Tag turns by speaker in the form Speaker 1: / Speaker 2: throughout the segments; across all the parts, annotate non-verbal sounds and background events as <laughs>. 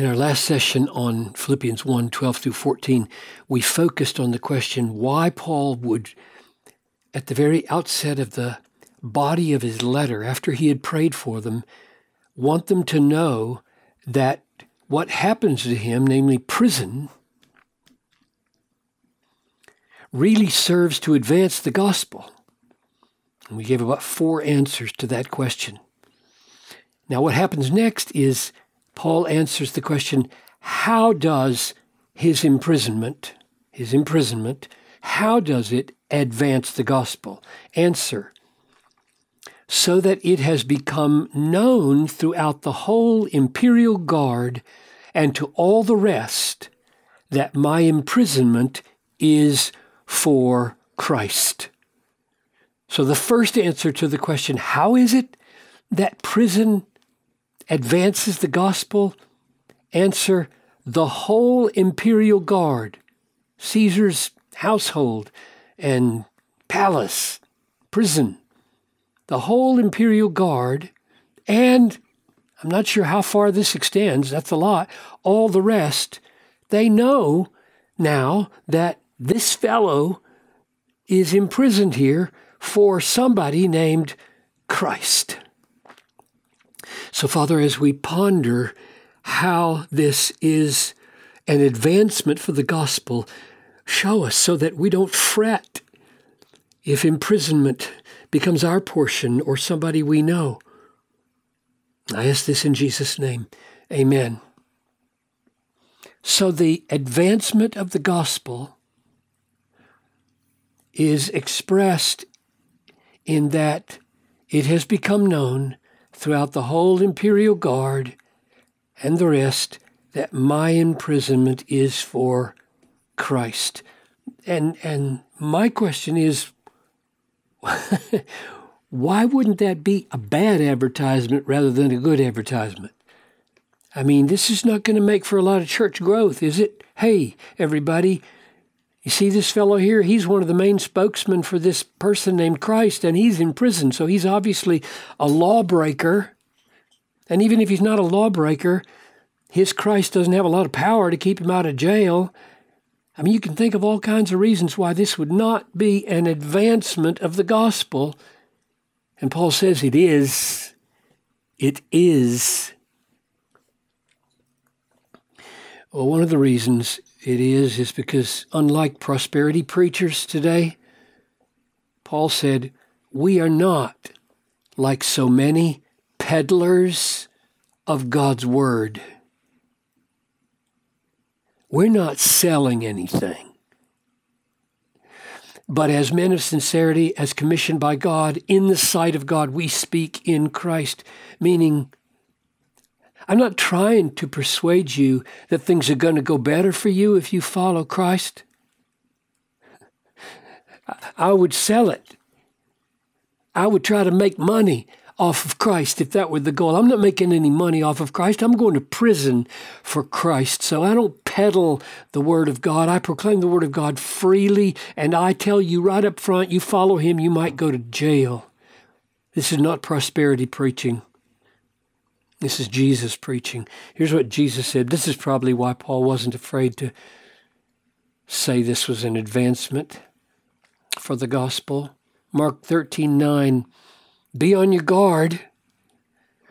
Speaker 1: In our last session on Philippians 1 12 through 14, we focused on the question why Paul would, at the very outset of the body of his letter, after he had prayed for them, want them to know that what happens to him, namely prison, really serves to advance the gospel. And we gave about four answers to that question. Now, what happens next is Paul answers the question how does his imprisonment, his imprisonment, how does it advance the gospel? Answer so that it has become known throughout the whole imperial guard and to all the rest that my imprisonment is for Christ. So, the first answer to the question, how is it that prison advances the gospel? Answer the whole imperial guard, Caesar's household and palace, prison, the whole imperial guard, and I'm not sure how far this extends, that's a lot, all the rest, they know now that this fellow is imprisoned here for somebody named Christ. So, Father, as we ponder how this is an advancement for the gospel, show us so that we don't fret if imprisonment becomes our portion or somebody we know. I ask this in Jesus' name. Amen. So, the advancement of the gospel is expressed in that it has become known throughout the whole imperial guard and the rest that my imprisonment is for Christ. And and my question is <laughs> why wouldn't that be a bad advertisement rather than a good advertisement? I mean, this is not going to make for a lot of church growth, is it? Hey, everybody, you see this fellow here? He's one of the main spokesmen for this person named Christ, and he's in prison. So he's obviously a lawbreaker. And even if he's not a lawbreaker, his Christ doesn't have a lot of power to keep him out of jail. I mean, you can think of all kinds of reasons why this would not be an advancement of the gospel. And Paul says it is. It is. Well, one of the reasons it is is because, unlike prosperity preachers today, Paul said, we are not like so many peddlers of God's Word. We're not selling anything. But as men of sincerity, as commissioned by God, in the sight of God, we speak in Christ, meaning I'm not trying to persuade you that things are going to go better for you if you follow Christ. I would sell it. I would try to make money off of Christ if that were the goal. I'm not making any money off of Christ. I'm going to prison for Christ. So I don't peddle the Word of God. I proclaim the Word of God freely, and I tell you right up front you follow Him, you might go to jail. This is not prosperity preaching. This is Jesus preaching. Here's what Jesus said. This is probably why Paul wasn't afraid to say this was an advancement for the gospel. Mark 13 9. Be on your guard,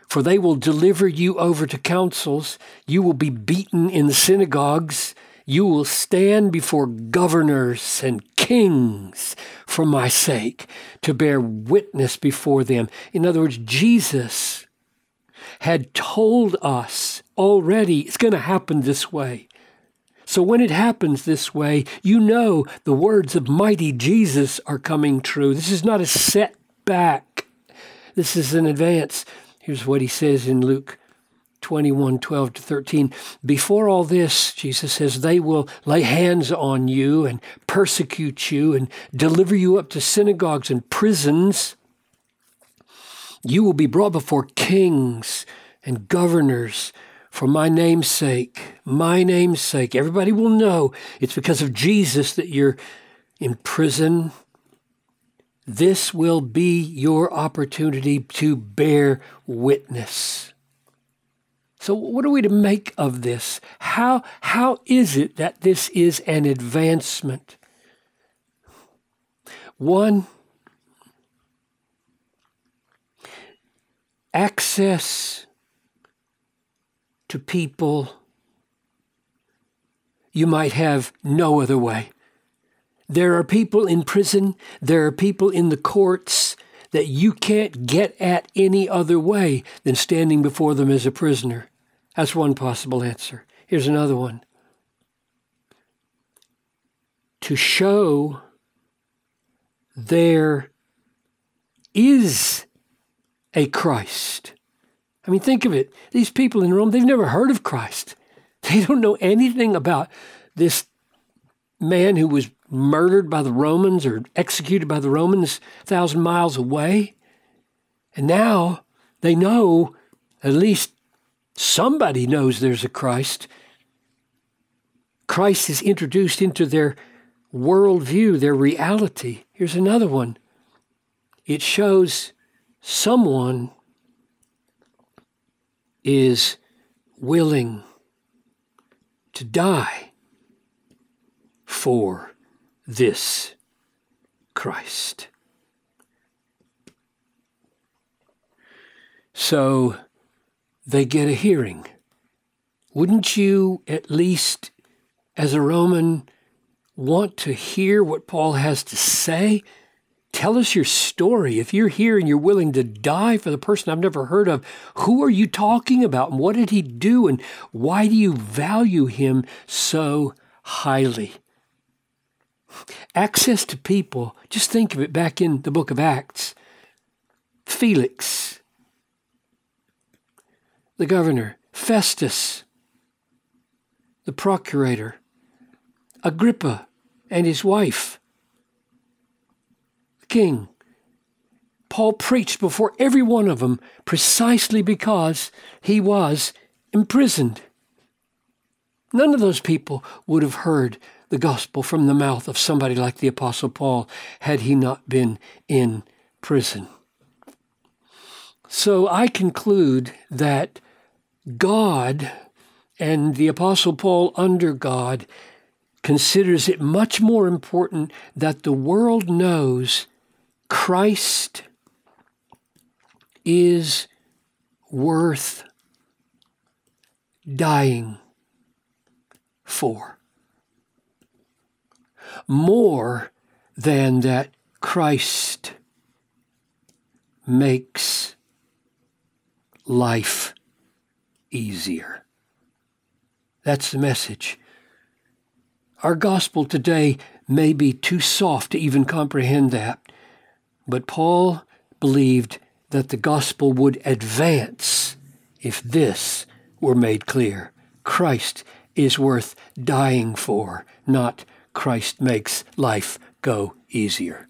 Speaker 1: for they will deliver you over to councils. You will be beaten in the synagogues. You will stand before governors and kings for my sake to bear witness before them. In other words, Jesus had told us already it's going to happen this way. So when it happens this way, you know the words of mighty Jesus are coming true. This is not a setback. This is an advance. Here's what he says in Luke 21 12 to 13. Before all this, Jesus says, they will lay hands on you and persecute you and deliver you up to synagogues and prisons you will be brought before kings and governors for my name's sake. My name's sake. Everybody will know it's because of Jesus that you're in prison. This will be your opportunity to bear witness. So, what are we to make of this? How, how is it that this is an advancement? One, access to people you might have no other way. There are people in prison, there are people in the courts that you can't get at any other way than standing before them as a prisoner. That's one possible answer. Here's another one to show there is a Christ. I mean, think of it. These people in Rome, they've never heard of Christ. <laughs> They don't know anything about this man who was murdered by the Romans or executed by the Romans a thousand miles away. And now they know, at least somebody knows there's a Christ. Christ is introduced into their worldview, their reality. Here's another one it shows someone is willing to die for this Christ. So they get a hearing. Wouldn't you, at least as a Roman, want to hear what Paul has to say? Tell us your story. If you're here and you're willing to die for the person I've never heard of, who are you talking about and what did he do and why do you value him so highly? Access to people, just think of it back in the book of Acts. Felix, the governor, Festus, the procurator, Agrippa and his wife, king. Paul preached before every one of them precisely because he was imprisoned. None of those people would have heard the gospel from the mouth of somebody like the Apostle Paul had he not been in prison. So I conclude that God and the Apostle Paul under God considers it much more important that the world knows Christ is worth dying for more than that Christ makes life easier. That's the message. Our gospel today may be too soft to even comprehend that, but Paul believed that the gospel would advance if this were made clear. Christ is worth dying for, not Christ makes life go easier.